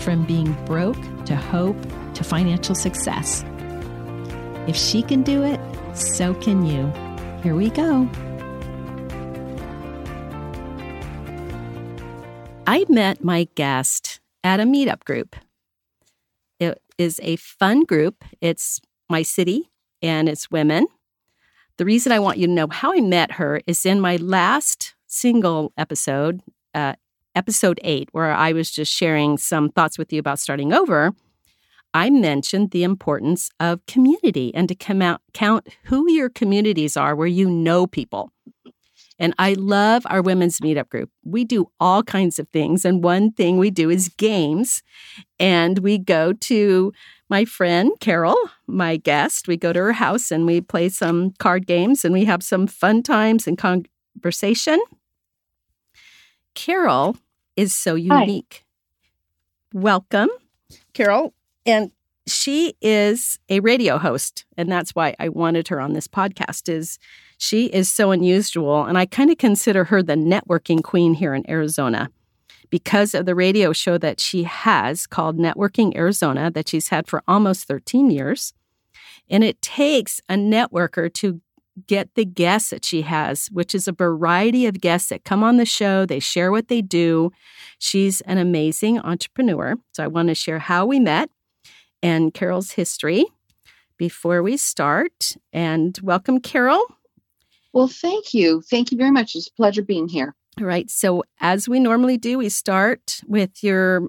from being broke to hope to financial success. If she can do it, so can you. Here we go. I met my guest at a meetup group. It is a fun group. It's my city and it's women. The reason I want you to know how I met her is in my last single episode, uh, episode eight, where I was just sharing some thoughts with you about starting over. I mentioned the importance of community and to come out, count who your communities are where you know people. And I love our women's meetup group. We do all kinds of things. And one thing we do is games. And we go to my friend Carol, my guest, we go to her house and we play some card games and we have some fun times and conversation. Carol is so unique. Hi. Welcome, Carol. And she is a radio host and that's why I wanted her on this podcast is she is so unusual and I kind of consider her the networking queen here in Arizona because of the radio show that she has called Networking Arizona that she's had for almost 13 years. And it takes a networker to get the guests that she has, which is a variety of guests that come on the show. They share what they do. She's an amazing entrepreneur. So I want to share how we met and Carol's history before we start. And welcome, Carol. Well, thank you. Thank you very much. It's a pleasure being here. All right. So, as we normally do, we start with your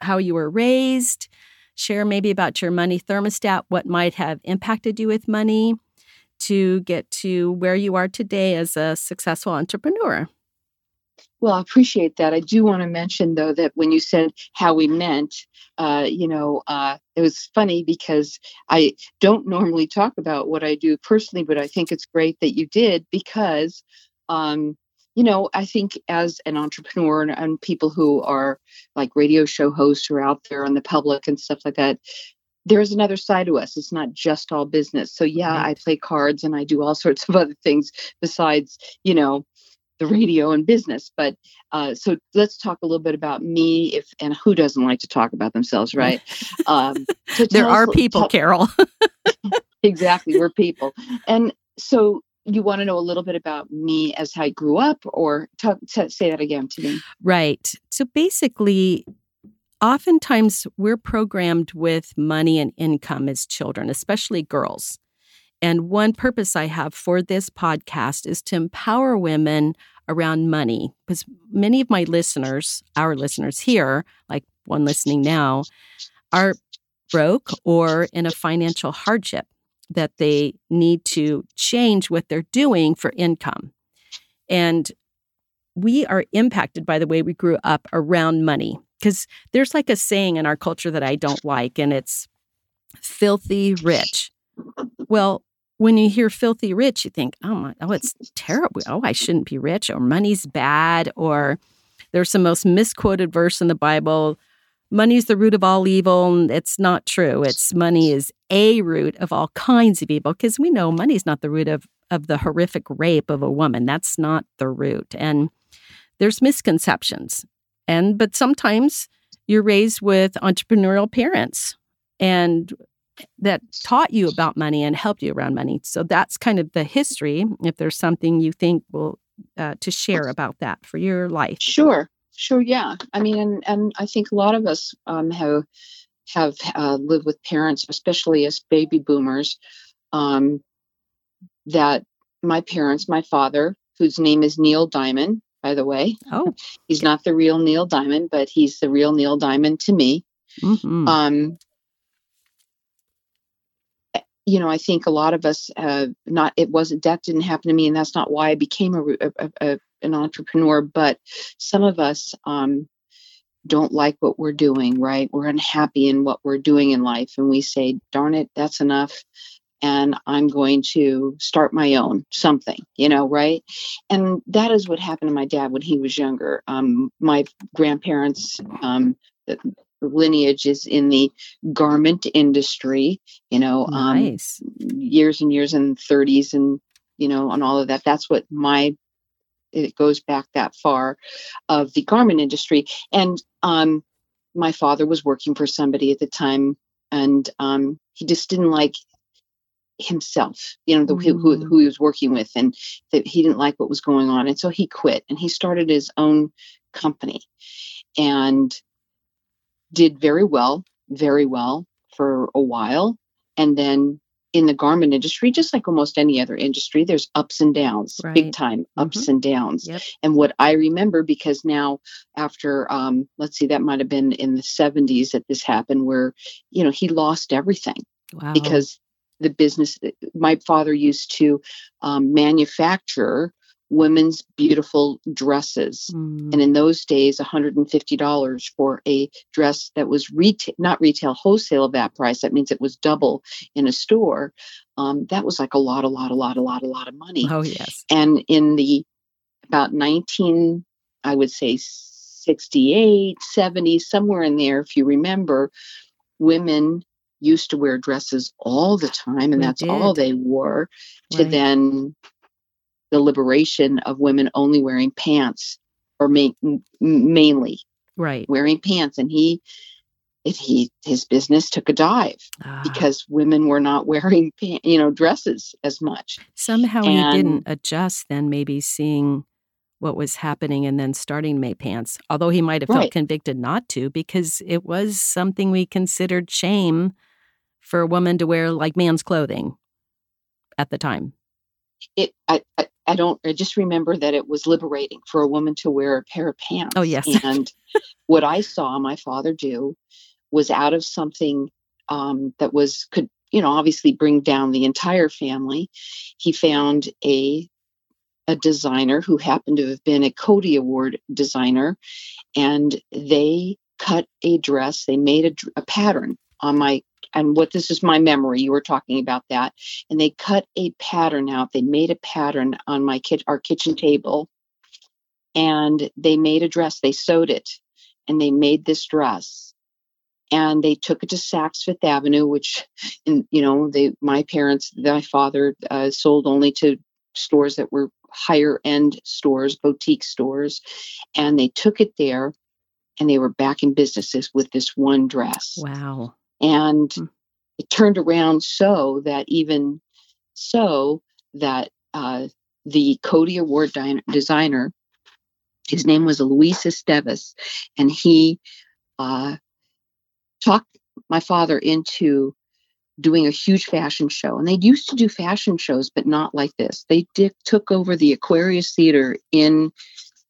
how you were raised, share maybe about your money thermostat, what might have impacted you with money to get to where you are today as a successful entrepreneur. Well, I appreciate that. I do want to mention, though, that when you said how we meant, uh, you know, uh, it was funny because I don't normally talk about what I do personally, but I think it's great that you did because, um, you know, I think as an entrepreneur and, and people who are like radio show hosts who are out there on the public and stuff like that, there's another side to us. It's not just all business. So yeah, I play cards and I do all sorts of other things besides, you know, the radio and business. But uh, so let's talk a little bit about me. If and who doesn't like to talk about themselves, right? Um, so there are us, people, tell, Carol. exactly, we're people, and so you want to know a little bit about me as I grew up, or talk, t- say that again to me. Right. So basically. Oftentimes, we're programmed with money and income as children, especially girls. And one purpose I have for this podcast is to empower women around money because many of my listeners, our listeners here, like one listening now, are broke or in a financial hardship that they need to change what they're doing for income. And we are impacted by the way we grew up around money because there's like a saying in our culture that I don't like, and it's filthy rich. Well, when you hear filthy rich, you think, oh my, oh, it's terrible. Oh, I shouldn't be rich, or money's bad, or there's the most misquoted verse in the Bible. Money's the root of all evil. And it's not true. It's money is a root of all kinds of evil because we know money's not the root of, of the horrific rape of a woman. That's not the root. And there's misconceptions. And but sometimes you're raised with entrepreneurial parents and that taught you about money and helped you around money. So that's kind of the history. If there's something you think will uh, to share about that for your life, sure, sure, yeah. I mean, and and I think a lot of us um, have have uh, lived with parents, especially as baby boomers, um, that my parents, my father, whose name is Neil Diamond, by the way. Oh, he's not the real Neil Diamond, but he's the real Neil Diamond to me. Mm-hmm. Um, you know, I think a lot of us, uh, not it wasn't that didn't happen to me, and that's not why I became a, a, a an entrepreneur. But some of us, um, don't like what we're doing, right? We're unhappy in what we're doing in life. And we say, darn it, that's enough. And I'm going to start my own something, you know, right? And that is what happened to my dad when he was younger. Um, my grandparents, um, lineage is in the garment industry, you know, um, nice. years and years in 30s and, you know, and all of that. That's what my it goes back that far of the garment industry and um, my father was working for somebody at the time and um, he just didn't like himself you know the, mm. who, who he was working with and that he didn't like what was going on and so he quit and he started his own company and did very well very well for a while and then in the garment industry, just like almost any other industry, there's ups and downs, right. big time ups mm-hmm. and downs. Yep. And what I remember, because now after, um, let's see, that might have been in the 70s that this happened, where, you know, he lost everything wow. because the business, that my father used to um, manufacture women's beautiful dresses. Mm. And in those days, $150 for a dress that was retail, not retail, wholesale of that price. That means it was double in a store. Um, that was like a lot, a lot, a lot, a lot, a lot of money. Oh, yes. And in the about 19, I would say 68, 70, somewhere in there, if you remember, women used to wear dresses all the time and we that's did. all they wore to right. then the liberation of women only wearing pants or ma- mainly right wearing pants and he if he his business took a dive ah. because women were not wearing you know dresses as much somehow and, he didn't adjust then maybe seeing what was happening and then starting May pants although he might have felt right. convicted not to because it was something we considered shame for a woman to wear like man's clothing at the time it I, I, I don't I just remember that it was liberating for a woman to wear a pair of pants. Oh yes. and what I saw my father do was out of something um, that was could you know obviously bring down the entire family. He found a a designer who happened to have been a Coty Award designer, and they cut a dress. They made a, a pattern on my and what this is my memory you were talking about that and they cut a pattern out they made a pattern on my kit our kitchen table and they made a dress they sewed it and they made this dress and they took it to Saks Fifth Avenue, which, in, you know, they my parents, my father uh, sold only to stores that were higher end stores, boutique stores, and they took it there, and they were back in businesses with this one dress. Wow! And mm. it turned around so that even so that uh, the Coty Award di- designer, his name was Luis Estevez, and he uh, talked my father into doing a huge fashion show. And they used to do fashion shows, but not like this. They did, took over the Aquarius Theater in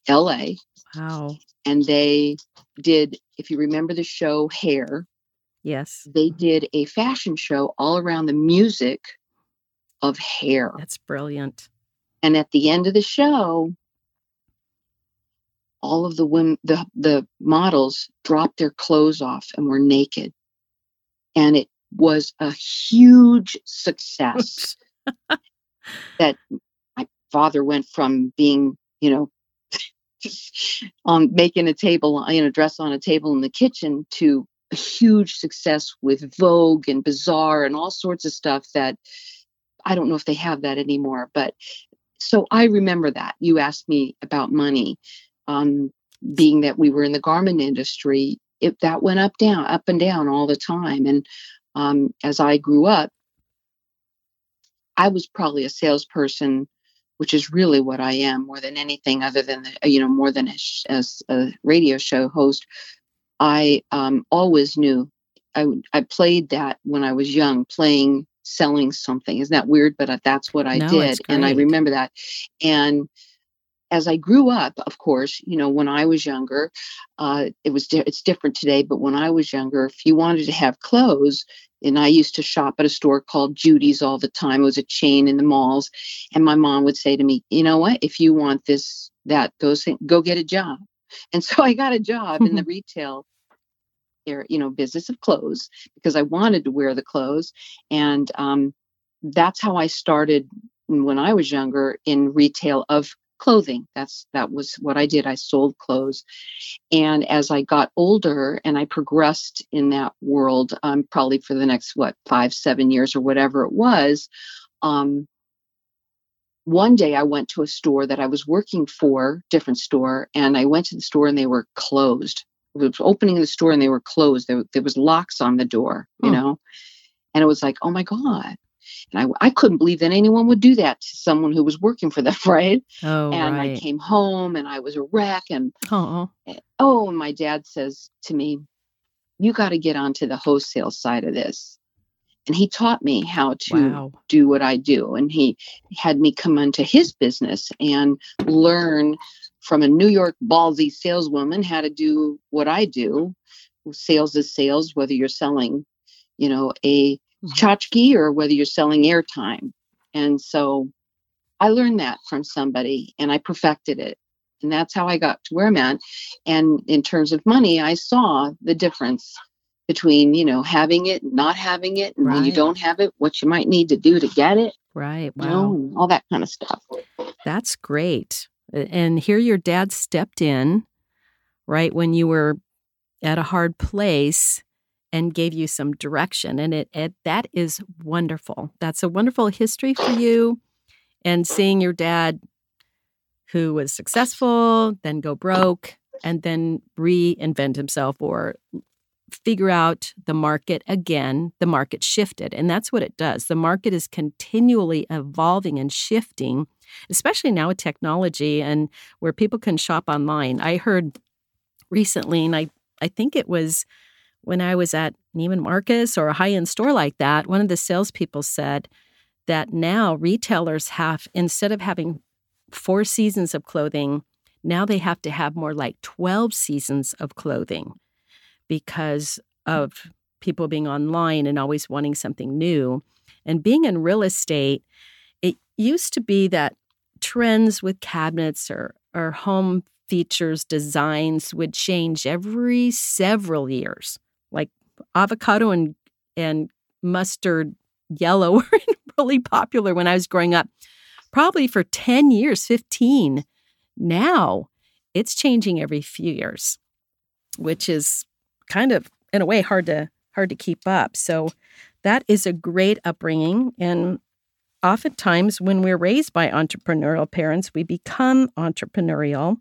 LA. Wow. And they did, if you remember the show Hair, Yes. They did a fashion show all around the music of hair. That's brilliant. And at the end of the show, all of the women, the, the models dropped their clothes off and were naked. And it was a huge success that my father went from being, you know, on making a table, you know, dress on a table in the kitchen to huge success with Vogue and Bazaar and all sorts of stuff that I don't know if they have that anymore. But so I remember that. You asked me about money. Um, being that we were in the garment industry, it that went up down, up and down all the time. And um, as I grew up, I was probably a salesperson, which is really what I am more than anything other than, the, you know, more than as a radio show host. I um, always knew I, I played that when I was young, playing, selling something. Isn't that weird? But uh, that's what I no, did. And I remember that. And as I grew up, of course, you know, when I was younger, uh, it was di- it's different today. But when I was younger, if you wanted to have clothes, and I used to shop at a store called Judy's all the time. It was a chain in the malls, and my mom would say to me, "You know what? If you want this, that, those things, go get a job." And so I got a job in the retail area, you know, business of clothes because I wanted to wear the clothes. And um, that's how I started when I was younger in retail of clothing. That's that was what I did. I sold clothes. And as I got older and I progressed in that world, um, probably for the next what five, seven years or whatever it was, um, one day I went to a store that I was working for, different store, and I went to the store and they were closed. I was opening the store and they were closed. There, there was locks on the door, you hmm. know, and it was like, oh my god. And I, I couldn't believe that anyone would do that to someone who was working for them, right? Oh, and right. I came home and I was a wreck. And oh, oh, and my dad says to me, "You got to get onto the wholesale side of this." And he taught me how to wow. do what I do. And he had me come into his business and learn from a New York ballsy saleswoman how to do what I do. Sales is sales, whether you're selling, you know, a mm-hmm. tchotchke or whether you're selling airtime. And so I learned that from somebody and I perfected it. And that's how I got to where I'm at. And in terms of money, I saw the difference between you know having it and not having it and right. when you don't have it what you might need to do to get it right wow. you know all that kind of stuff that's great and here your dad stepped in right when you were at a hard place and gave you some direction and it, it that is wonderful that's a wonderful history for you and seeing your dad who was successful then go broke and then reinvent himself or figure out the market again, the market shifted. And that's what it does. The market is continually evolving and shifting, especially now with technology and where people can shop online. I heard recently, and I, I think it was when I was at Neiman Marcus or a high end store like that, one of the salespeople said that now retailers have, instead of having four seasons of clothing, now they have to have more like 12 seasons of clothing because of people being online and always wanting something new. And being in real estate, it used to be that trends with cabinets or, or home features, designs would change every several years. Like avocado and, and mustard yellow were really popular when I was growing up, probably for 10 years, 15. Now it's changing every few years, which is kind of in a way hard to hard to keep up. So that is a great upbringing and oftentimes when we're raised by entrepreneurial parents, we become entrepreneurial.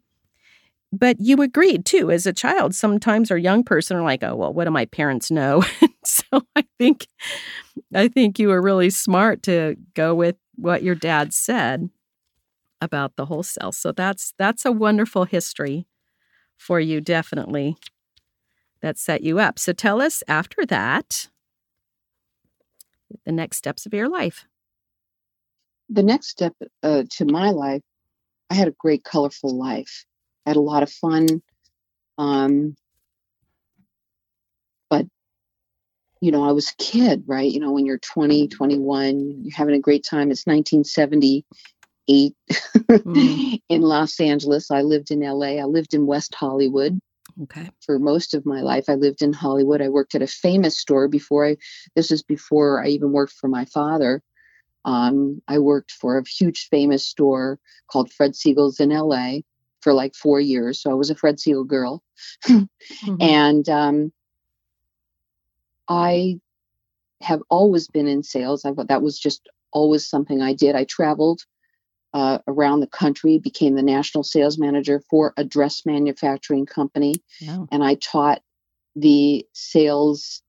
But you agreed too, as a child, sometimes our young person are like, oh, well, what do my parents know? so I think I think you were really smart to go with what your dad said about the wholesale. So that's that's a wonderful history for you, definitely that set you up. So tell us after that the next steps of your life. The next step uh, to my life, I had a great, colorful life. I had a lot of fun. Um, but, you know, I was a kid, right? You know, when you're 20, 21, you're having a great time. It's 1978 mm. in Los Angeles. I lived in LA. I lived in West Hollywood. Okay. For most of my life, I lived in Hollywood. I worked at a famous store before I, this is before I even worked for my father. Um, I worked for a huge famous store called Fred Segal's in LA for like four years. So I was a Fred Segal girl. mm-hmm. And um, I have always been in sales. I, that was just always something I did. I traveled uh, around the country, became the national sales manager for a dress manufacturing company. And I taught the sales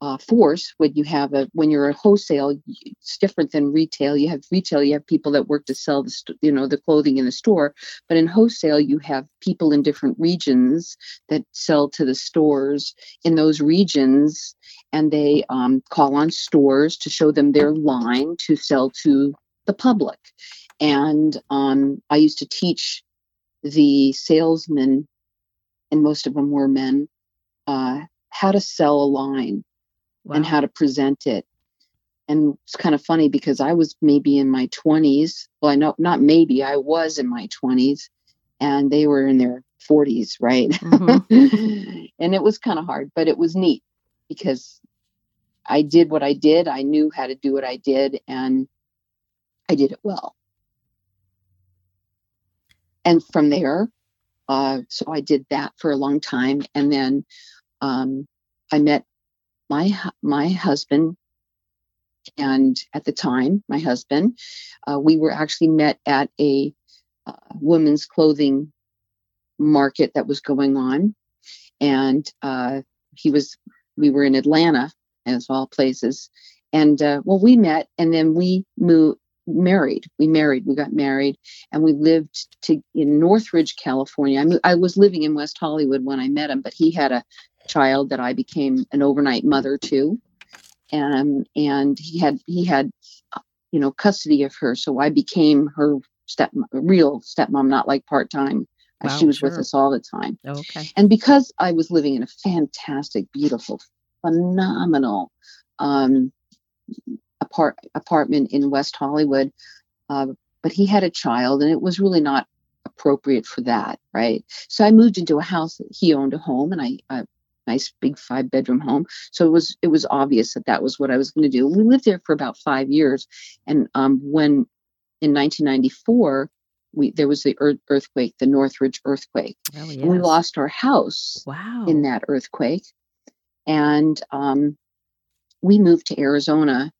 uh, force when you have a when you're a wholesale it's different than retail. You have retail you have people that work to sell the st- you know the clothing in the store. But in wholesale you have people in different regions that sell to the stores in those regions. And they um, call on stores to show them their line to sell to the public and um, I used to teach the salesmen, and most of them were men, uh, how to sell a line wow. and how to present it. And it's kind of funny because I was maybe in my 20s. Well, I know not maybe, I was in my 20s, and they were in their 40s, right? Mm-hmm. and it was kind of hard, but it was neat because I did what I did. I knew how to do what I did, and I did it well. And from there, uh, so I did that for a long time, and then um, I met my my husband, and at the time, my husband, uh, we were actually met at a uh, women's clothing market that was going on, and uh, he was. We were in Atlanta, as all places, and uh, well, we met, and then we moved married. We married. We got married, and we lived to in Northridge, California. I, mean, I was living in West Hollywood when I met him, but he had a child that I became an overnight mother to, and and he had he had you know custody of her, so I became her step real stepmom, not like part time. Wow, she was sure. with us all the time. Oh, okay. And because I was living in a fantastic, beautiful, phenomenal um, apart- apartment in West Hollywood, uh, but he had a child, and it was really not appropriate for that, right? So I moved into a house. He owned a home, and I, I nice big five bedroom home. So it was it was obvious that that was what I was going to do. We lived there for about five years, and um, when in 1994 we there was the earthquake, the Northridge earthquake, oh, yes. and we lost our house wow. in that earthquake, and um, we moved to Arizona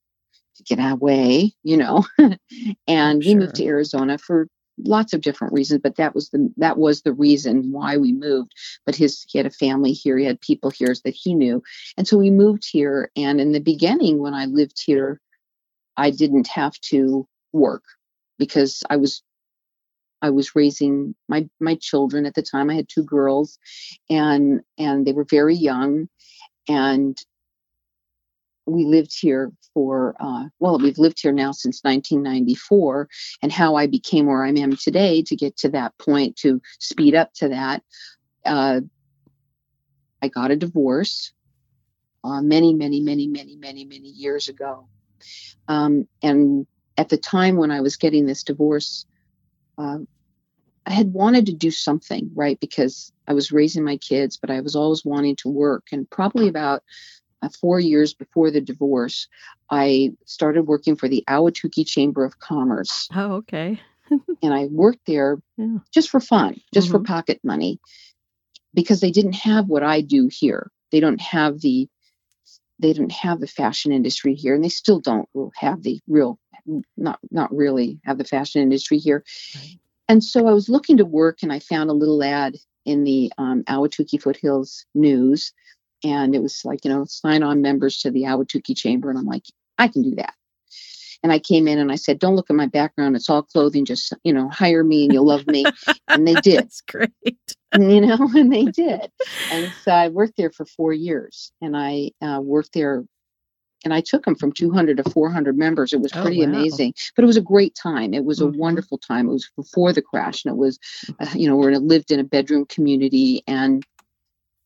to get away, you know, and sure. we moved to Arizona for lots of different reasons, but that was the that was the reason why we moved. But his he had a family here, he had people here that he knew, and so we moved here. And in the beginning, when I lived here, I didn't have to work because I was I was raising my my children at the time. I had two girls, and and they were very young, and we lived here for uh, well we've lived here now since 1994 and how i became where i am today to get to that point to speed up to that uh, i got a divorce uh, many many many many many many years ago. Um, and at the time when i was getting this divorce uh, i had wanted to do something right because i was raising my kids but i was always wanting to work and probably about four years before the divorce, I started working for the Ahwatukee Chamber of Commerce. Oh, okay. and I worked there yeah. just for fun, just mm-hmm. for pocket money, because they didn't have what I do here. They don't have the they didn't have the fashion industry here, and they still don't have the real not not really have the fashion industry here. Right. And so I was looking to work, and I found a little ad in the um, Ahwatukee Foothills News and it was like you know sign on members to the Ahwatukee Chamber, and I'm like, I can do that. And I came in and I said, "Don't look at my background; it's all clothing. Just you know, hire me and you'll love me." and they did. That's great. you know, and they did. And so I worked there for four years, and I uh, worked there. And I took them from 200 to 400 members. It was oh, pretty oh, wow. amazing, but it was a great time. It was a mm-hmm. wonderful time. It was before the crash, and it was, uh, you know, we lived in a bedroom community, and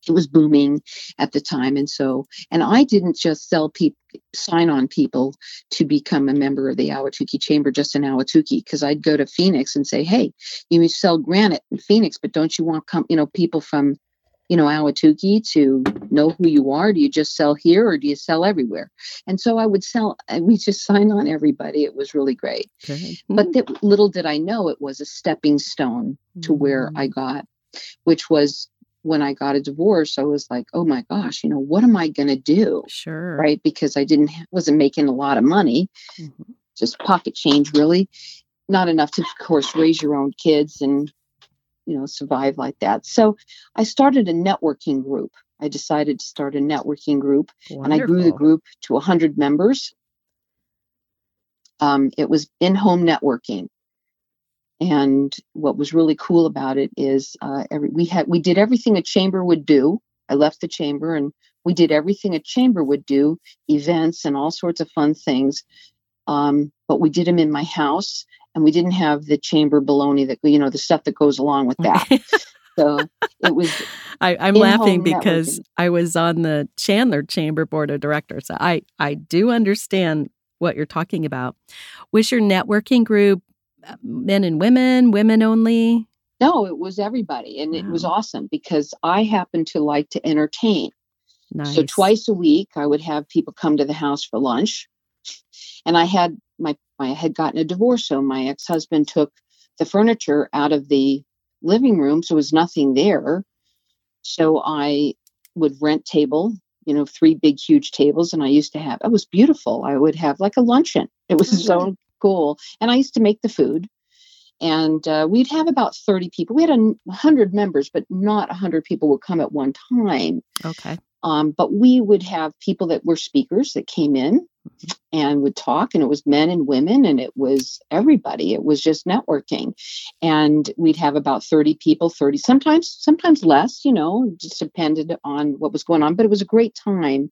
it was booming at the time and so and i didn't just sell people sign on people to become a member of the Ahwatukee Chamber just in Ahwatukee because I'd go to Phoenix and say, "Hey, you sell granite in Phoenix, but don't you want come, you know, people from, you know, Ahwatukee to know who you are? Do you just sell here or do you sell everywhere?" And so I would sell. We just sign on everybody. It was really great. Okay. But that, little did I know it was a stepping stone to mm-hmm. where I got, which was when I got a divorce, I was like, oh my gosh, you know, what am I going to do? Sure. Right. Because I didn't, wasn't making a lot of money, mm-hmm. just pocket change, really. Not enough to, of course, raise your own kids and, you know, survive like that. So I started a networking group. I decided to start a networking group Wonderful. and I grew the group to 100 members. Um, it was in home networking. And what was really cool about it is uh, every, we had we did everything a chamber would do. I left the chamber and we did everything a chamber would do, events and all sorts of fun things. Um, but we did them in my house, and we didn't have the chamber baloney that you know the stuff that goes along with that. so it was. I, am laughing because networking. I was on the Chandler Chamber Board of Directors. I I do understand what you're talking about. Was your networking group men and women, women only? No, it was everybody. And wow. it was awesome because I happen to like to entertain. Nice. So twice a week, I would have people come to the house for lunch. And I had my, I had gotten a divorce. So my ex husband took the furniture out of the living room. So there was nothing there. So I would rent table, you know, three big, huge tables. And I used to have, it was beautiful. I would have like a luncheon. It was mm-hmm. so cool. And I used to make the food. And uh, we'd have about 30 people. We had a 100 members but not 100 people would come at one time. Okay. Um, but we would have people that were speakers that came in and would talk and it was men and women and it was everybody. It was just networking. And we'd have about 30 people 30 sometimes sometimes less you know just depended on what was going on but it was a great time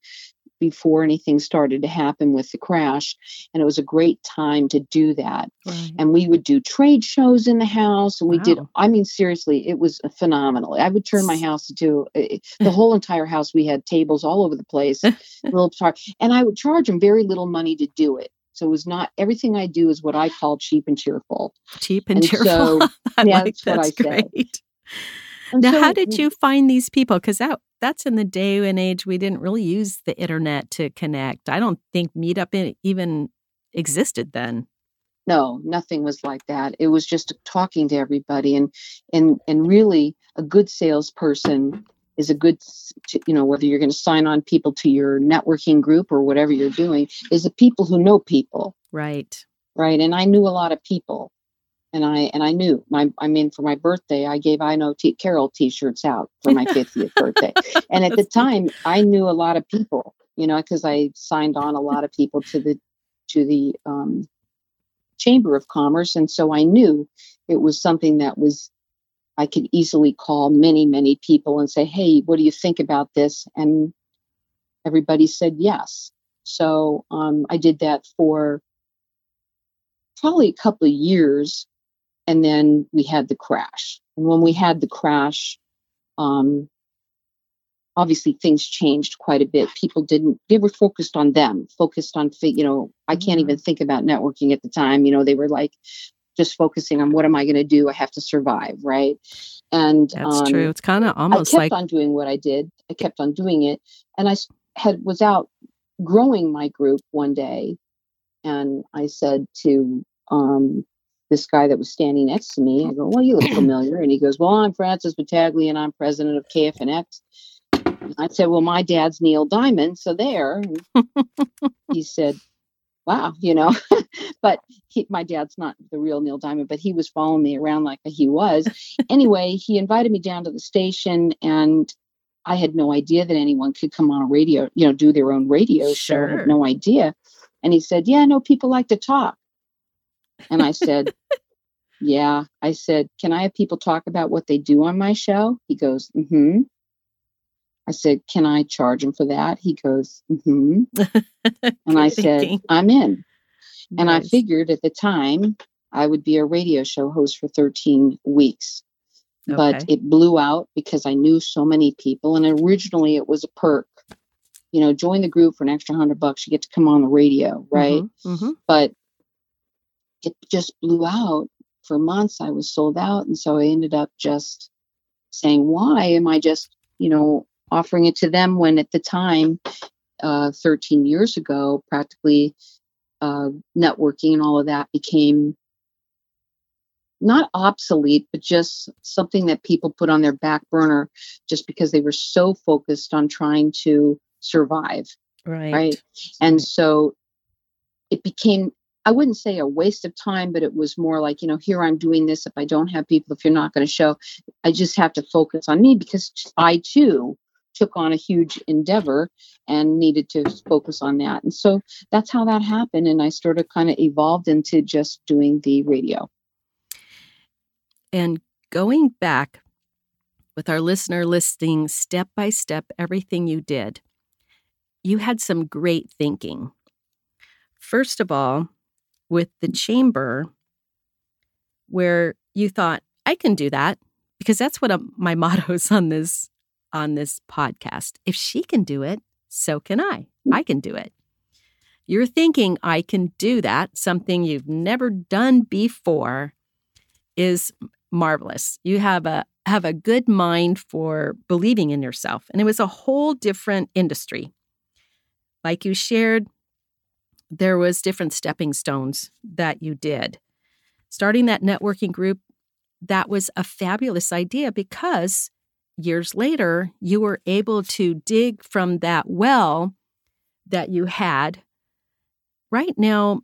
before anything started to happen with the crash. And it was a great time to do that. Right. And we would do trade shows in the house. And we wow. did, I mean, seriously, it was phenomenal. I would turn my house into uh, eh, the whole entire house. We had tables all over the place, little tar- and I would charge them very little money to do it. So it was not everything I do is what I call cheap and cheerful. Cheap and, and cheerful. So, yeah, like, that's, that's great. Say. And now, so, how did you find these people? Because that that's in the day and age we didn't really use the internet to connect. I don't think Meetup even existed then. No, nothing was like that. It was just talking to everybody, and and and really, a good salesperson is a good, you know, whether you're going to sign on people to your networking group or whatever you're doing, is the people who know people. Right. Right. And I knew a lot of people and I and I knew my I mean for my birthday I gave I know T- Carol t-shirts out for my 50th birthday. And at the time I knew a lot of people, you know, because I signed on a lot of people to the to the um, Chamber of Commerce and so I knew it was something that was I could easily call many many people and say, "Hey, what do you think about this?" and everybody said yes. So um, I did that for probably a couple of years and then we had the crash. And when we had the crash, um, obviously things changed quite a bit. People didn't, they were focused on them, focused on, you know, I can't even mm-hmm. think about networking at the time. You know, they were like just focusing on what am I going to do? I have to survive, right? And that's um, true. It's kind of almost like. I kept like on doing what I did. I kept on doing it, and I had was out growing my group one day, and I said to um, this guy that was standing next to me. I go, well, you look familiar. And he goes, well, I'm Francis Battaglia and I'm president of KFNX. I said, well, my dad's Neil Diamond. So there. he said, wow, you know, but he, my dad's not the real Neil Diamond, but he was following me around like he was. anyway, he invited me down to the station and I had no idea that anyone could come on a radio, you know, do their own radio sure. show. I had no idea. And he said, yeah, no, people like to talk. And I said, Yeah. I said, Can I have people talk about what they do on my show? He goes, Mm hmm. I said, Can I charge him for that? He goes, Mm hmm. and I said, I'm in. Nice. And I figured at the time I would be a radio show host for 13 weeks. Okay. But it blew out because I knew so many people. And originally it was a perk. You know, join the group for an extra hundred bucks, you get to come on the radio, right? Mm-hmm, mm-hmm. But it just blew out for months. I was sold out. And so I ended up just saying, why am I just, you know, offering it to them when at the time, uh, 13 years ago, practically uh, networking and all of that became not obsolete, but just something that people put on their back burner just because they were so focused on trying to survive. Right. Right. And so it became I wouldn't say a waste of time, but it was more like, you know, here I'm doing this. If I don't have people, if you're not going to show, I just have to focus on me because I too took on a huge endeavor and needed to focus on that. And so that's how that happened. And I sort of kind of evolved into just doing the radio. And going back with our listener listing step by step everything you did, you had some great thinking. First of all, with the chamber where you thought I can do that because that's what a, my motto is on this on this podcast. If she can do it, so can I. I can do it. You're thinking I can do that, something you've never done before is marvelous. You have a have a good mind for believing in yourself. And it was a whole different industry. Like you shared, there was different stepping stones that you did. Starting that networking group, that was a fabulous idea because years later, you were able to dig from that well that you had. Right now,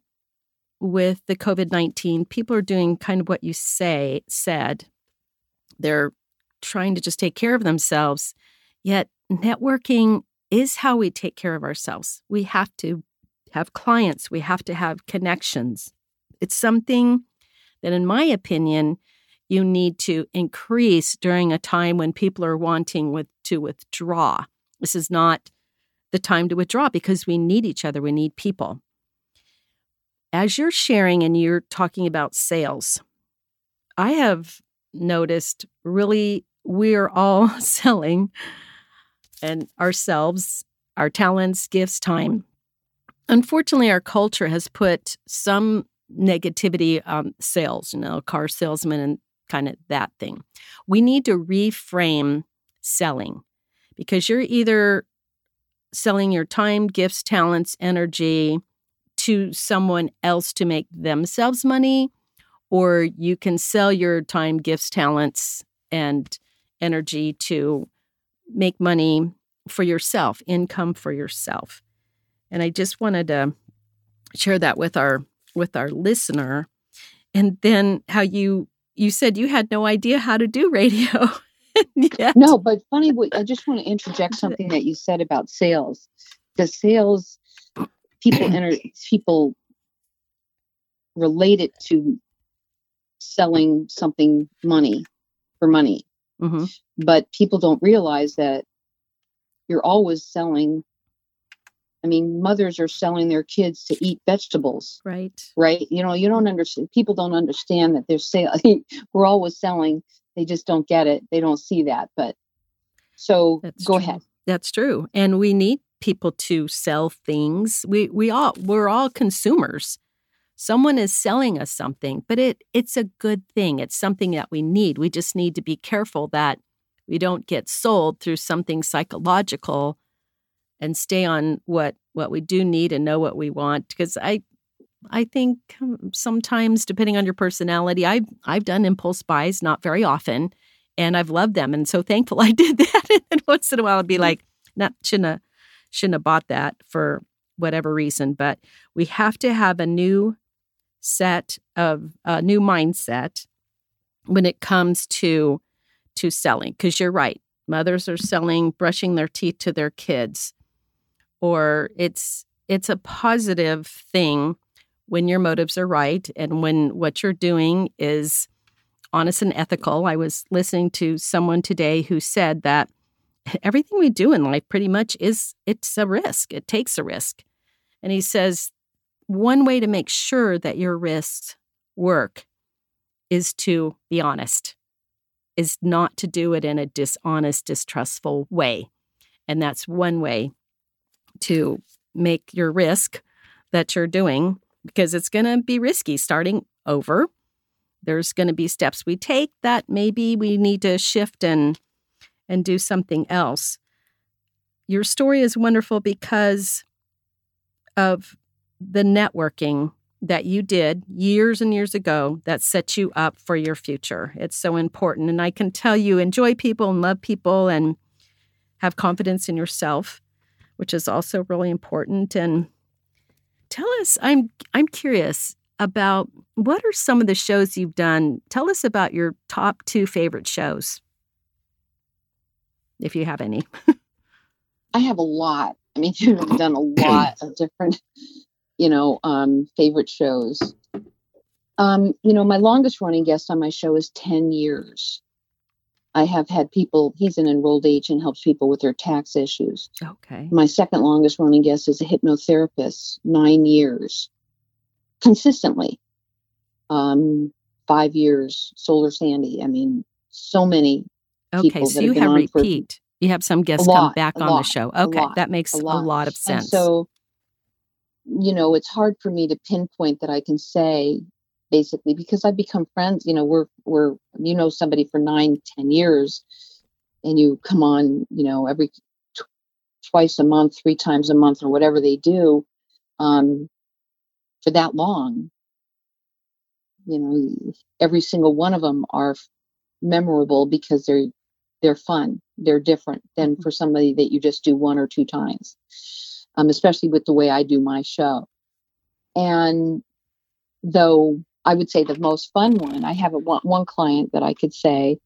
with the COVID 19, people are doing kind of what you say said. They're trying to just take care of themselves. Yet, networking is how we take care of ourselves. We have to have clients, we have to have connections. It's something that, in my opinion, you need to increase during a time when people are wanting with, to withdraw. This is not the time to withdraw because we need each other, we need people. As you're sharing and you're talking about sales, I have noticed really we're all selling and ourselves, our talents, gifts, time. Unfortunately, our culture has put some negativity on sales, you know, car salesman and kind of that thing. We need to reframe selling because you're either selling your time, gifts, talents, energy to someone else to make themselves money, or you can sell your time, gifts, talents, and energy to make money for yourself, income for yourself. And I just wanted to share that with our with our listener. And then how you you said you had no idea how to do radio. no, but funny. I just want to interject something that you said about sales. The sales people enter people relate it to selling something money for money Mm-hmm. But people don't realize that you're always selling. I mean, mothers are selling their kids to eat vegetables. Right. Right. You know, you don't understand. People don't understand that they're selling. We're always selling. They just don't get it. They don't see that. But so That's go true. ahead. That's true. And we need people to sell things. We we all we're all consumers someone is selling us something but it it's a good thing it's something that we need we just need to be careful that we don't get sold through something psychological and stay on what what we do need and know what we want because i i think um, sometimes depending on your personality i've i've done impulse buys not very often and i've loved them and so thankful i did that. And once in a while i'd be like not shouldn't have shouldn't have bought that for whatever reason. But we have to have a new set of a new mindset when it comes to to selling because you're right mothers are selling brushing their teeth to their kids or it's it's a positive thing when your motives are right and when what you're doing is honest and ethical. I was listening to someone today who said that everything we do in life pretty much is it's a risk. It takes a risk. And he says one way to make sure that your risks work is to be honest, is not to do it in a dishonest, distrustful way. And that's one way to make your risk that you're doing because it's going to be risky starting over. There's going to be steps we take that maybe we need to shift and and do something else. Your story is wonderful because of the networking that you did years and years ago that set you up for your future. It's so important. And I can tell you enjoy people and love people and have confidence in yourself, which is also really important. And tell us, I'm I'm curious about what are some of the shows you've done? Tell us about your top two favorite shows. If you have any. I have a lot. I mean, you've done a lot of different you know, um, favorite shows. Um, you know, my longest running guest on my show is 10 years. I have had people, he's an enrolled agent, helps people with their tax issues. Okay. My second longest running guest is a hypnotherapist, nine years, consistently. Um, five years, Solar Sandy. I mean, so many. Okay, so you have, have repeat. You have some guests lot, come back on lot, the show. Okay, that makes a lot, a lot of sense. And so you know, it's hard for me to pinpoint that I can say basically because I've become friends. You know, we're we're you know somebody for nine, ten years, and you come on, you know, every twice a month, three times a month, or whatever they do, um, for that long. You know, every single one of them are memorable because they're they're fun. They're different than mm-hmm. for somebody that you just do one or two times, um, especially with the way I do my show. And though I would say the most fun one, I have a, one, one client that I could say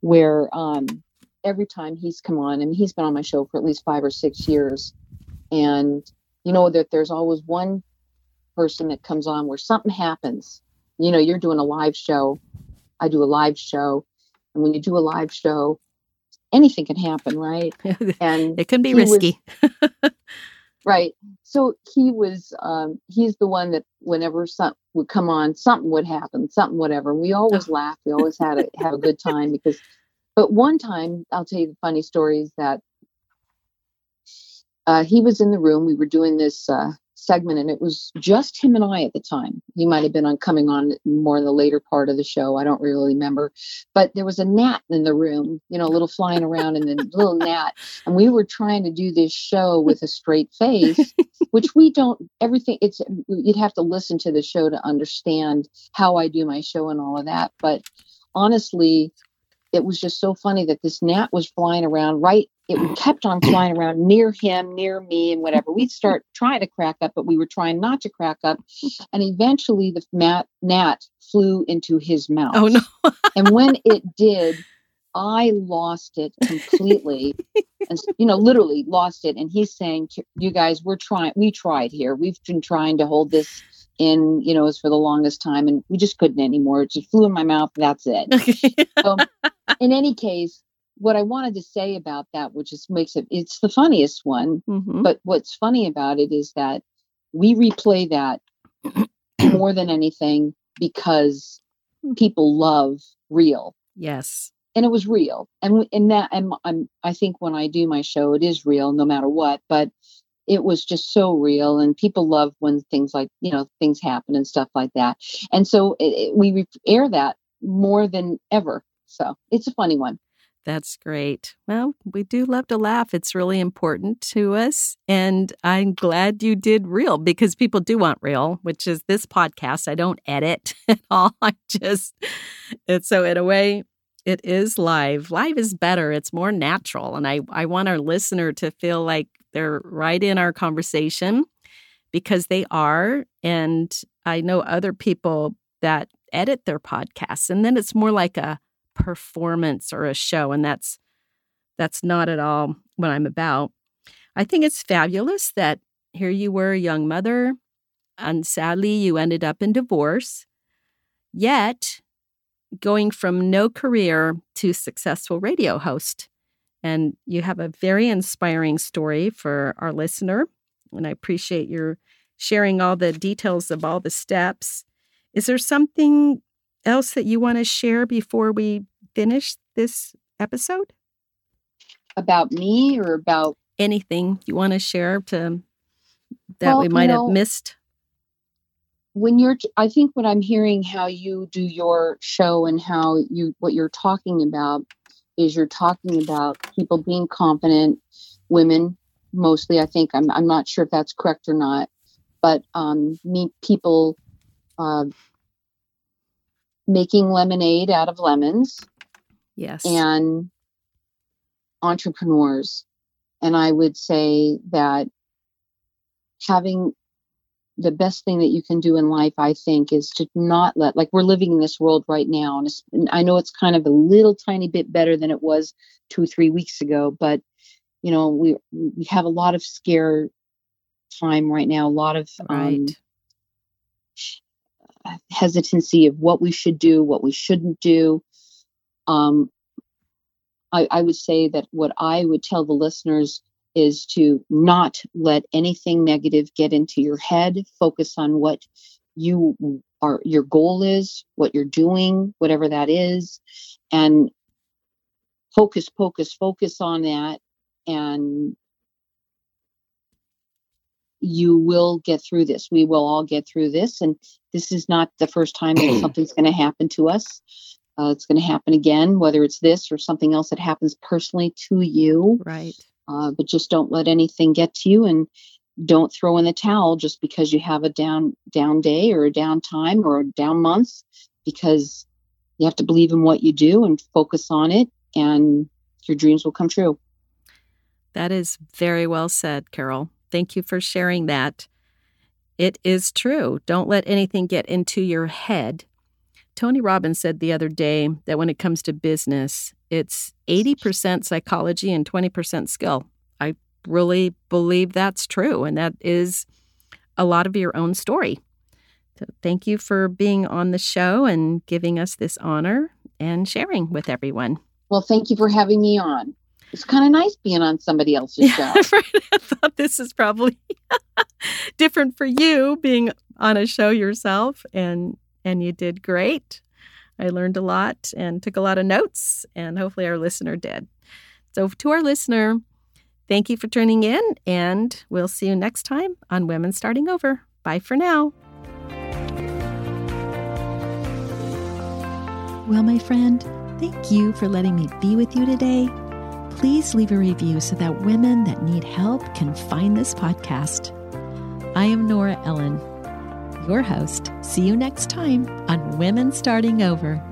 where um, every time he's come on, and he's been on my show for at least five or six years, and you know that there's always one person that comes on where something happens. You know, you're doing a live show, I do a live show, and when you do a live show, anything can happen, right? And it can be risky. Was, right. So he was, um, he's the one that whenever something would come on, something would happen, something, whatever. We always oh. laugh. We always had a, have a good time because, but one time, I'll tell you the funny story is that uh, he was in the room. We were doing this uh, segment and it was just him and I at the time. He might have been on coming on more in the later part of the show. I don't really remember. But there was a gnat in the room, you know, a little flying around and then a little gnat. And we were trying to do this show with a straight face, which we don't everything it's you'd have to listen to the show to understand how I do my show and all of that. But honestly, it was just so funny that this gnat was flying around right it kept on flying around near him near me and whatever. We'd start trying to crack up but we were trying not to crack up. And eventually the gnat, gnat flew into his mouth. Oh no. And when it did i lost it completely. And you know literally lost it. And he's saying you guys we're trying we tried here. We've been trying to hold this in, you know, for the longest time and we just couldn't anymore. It just flew in my mouth. That's it. so in any case, what I wanted to say about that, which is makes it, it's the funniest one. Mm-hmm. But what's funny about it is that we replay that more than anything because hmm. people love real. Yes. And it was real. And in that, I'm, I'm, I think when I do my show, it is real no matter what. But it was just so real and people love when things like you know things happen and stuff like that and so it, it, we air that more than ever so it's a funny one that's great. Well, we do love to laugh. It's really important to us. And I'm glad you did real because people do want real, which is this podcast. I don't edit at all. I just, it's so in a way, it is live. Live is better. It's more natural. And I, I want our listener to feel like they're right in our conversation because they are. And I know other people that edit their podcasts and then it's more like a performance or a show and that's that's not at all what I'm about. I think it's fabulous that here you were a young mother and sadly you ended up in divorce. Yet going from no career to successful radio host. And you have a very inspiring story for our listener. And I appreciate your sharing all the details of all the steps. Is there something else that you want to share before we finish this episode? About me or about anything you want to share to that well, we might know, have missed? When you're I think what I'm hearing how you do your show and how you what you're talking about is you're talking about people being confident, women mostly. I think I'm I'm not sure if that's correct or not, but um, meet people uh, making lemonade out of lemons. Yes, and entrepreneurs, and I would say that having the best thing that you can do in life, I think, is to not let, like, we're living in this world right now. And I know it's kind of a little tiny bit better than it was two, three weeks ago, but, you know, we, we have a lot of scare time right now, a lot of right. um, hesitancy of what we should do, what we shouldn't do. Um, I, I would say that what I would tell the listeners is to not let anything negative get into your head. Focus on what you are, your goal is, what you're doing, whatever that is, and focus, focus, focus on that. And you will get through this. We will all get through this. And this is not the first time that something's going to happen to us. Uh, it's going to happen again, whether it's this or something else that happens personally to you. Right. Uh, but just don't let anything get to you and don't throw in the towel just because you have a down down day or a down time or a down month because you have to believe in what you do and focus on it and your dreams will come true. That is very well said, Carol. Thank you for sharing that. It is true. Don't let anything get into your head. Tony Robbins said the other day that when it comes to business, it's 80% psychology and 20% skill. I really believe that's true, and that is a lot of your own story. So thank you for being on the show and giving us this honor and sharing with everyone. Well, thank you for having me on it's kind of nice being on somebody else's show. I thought this is probably different for you being on a show yourself and and you did great. I learned a lot and took a lot of notes and hopefully our listener did. So to our listener, thank you for tuning in and we'll see you next time on Women Starting Over. Bye for now. Well, my friend, thank you for letting me be with you today please leave a review so that women that need help can find this podcast. I am Nora Ellen, your host. See you next time on Women Starting Over.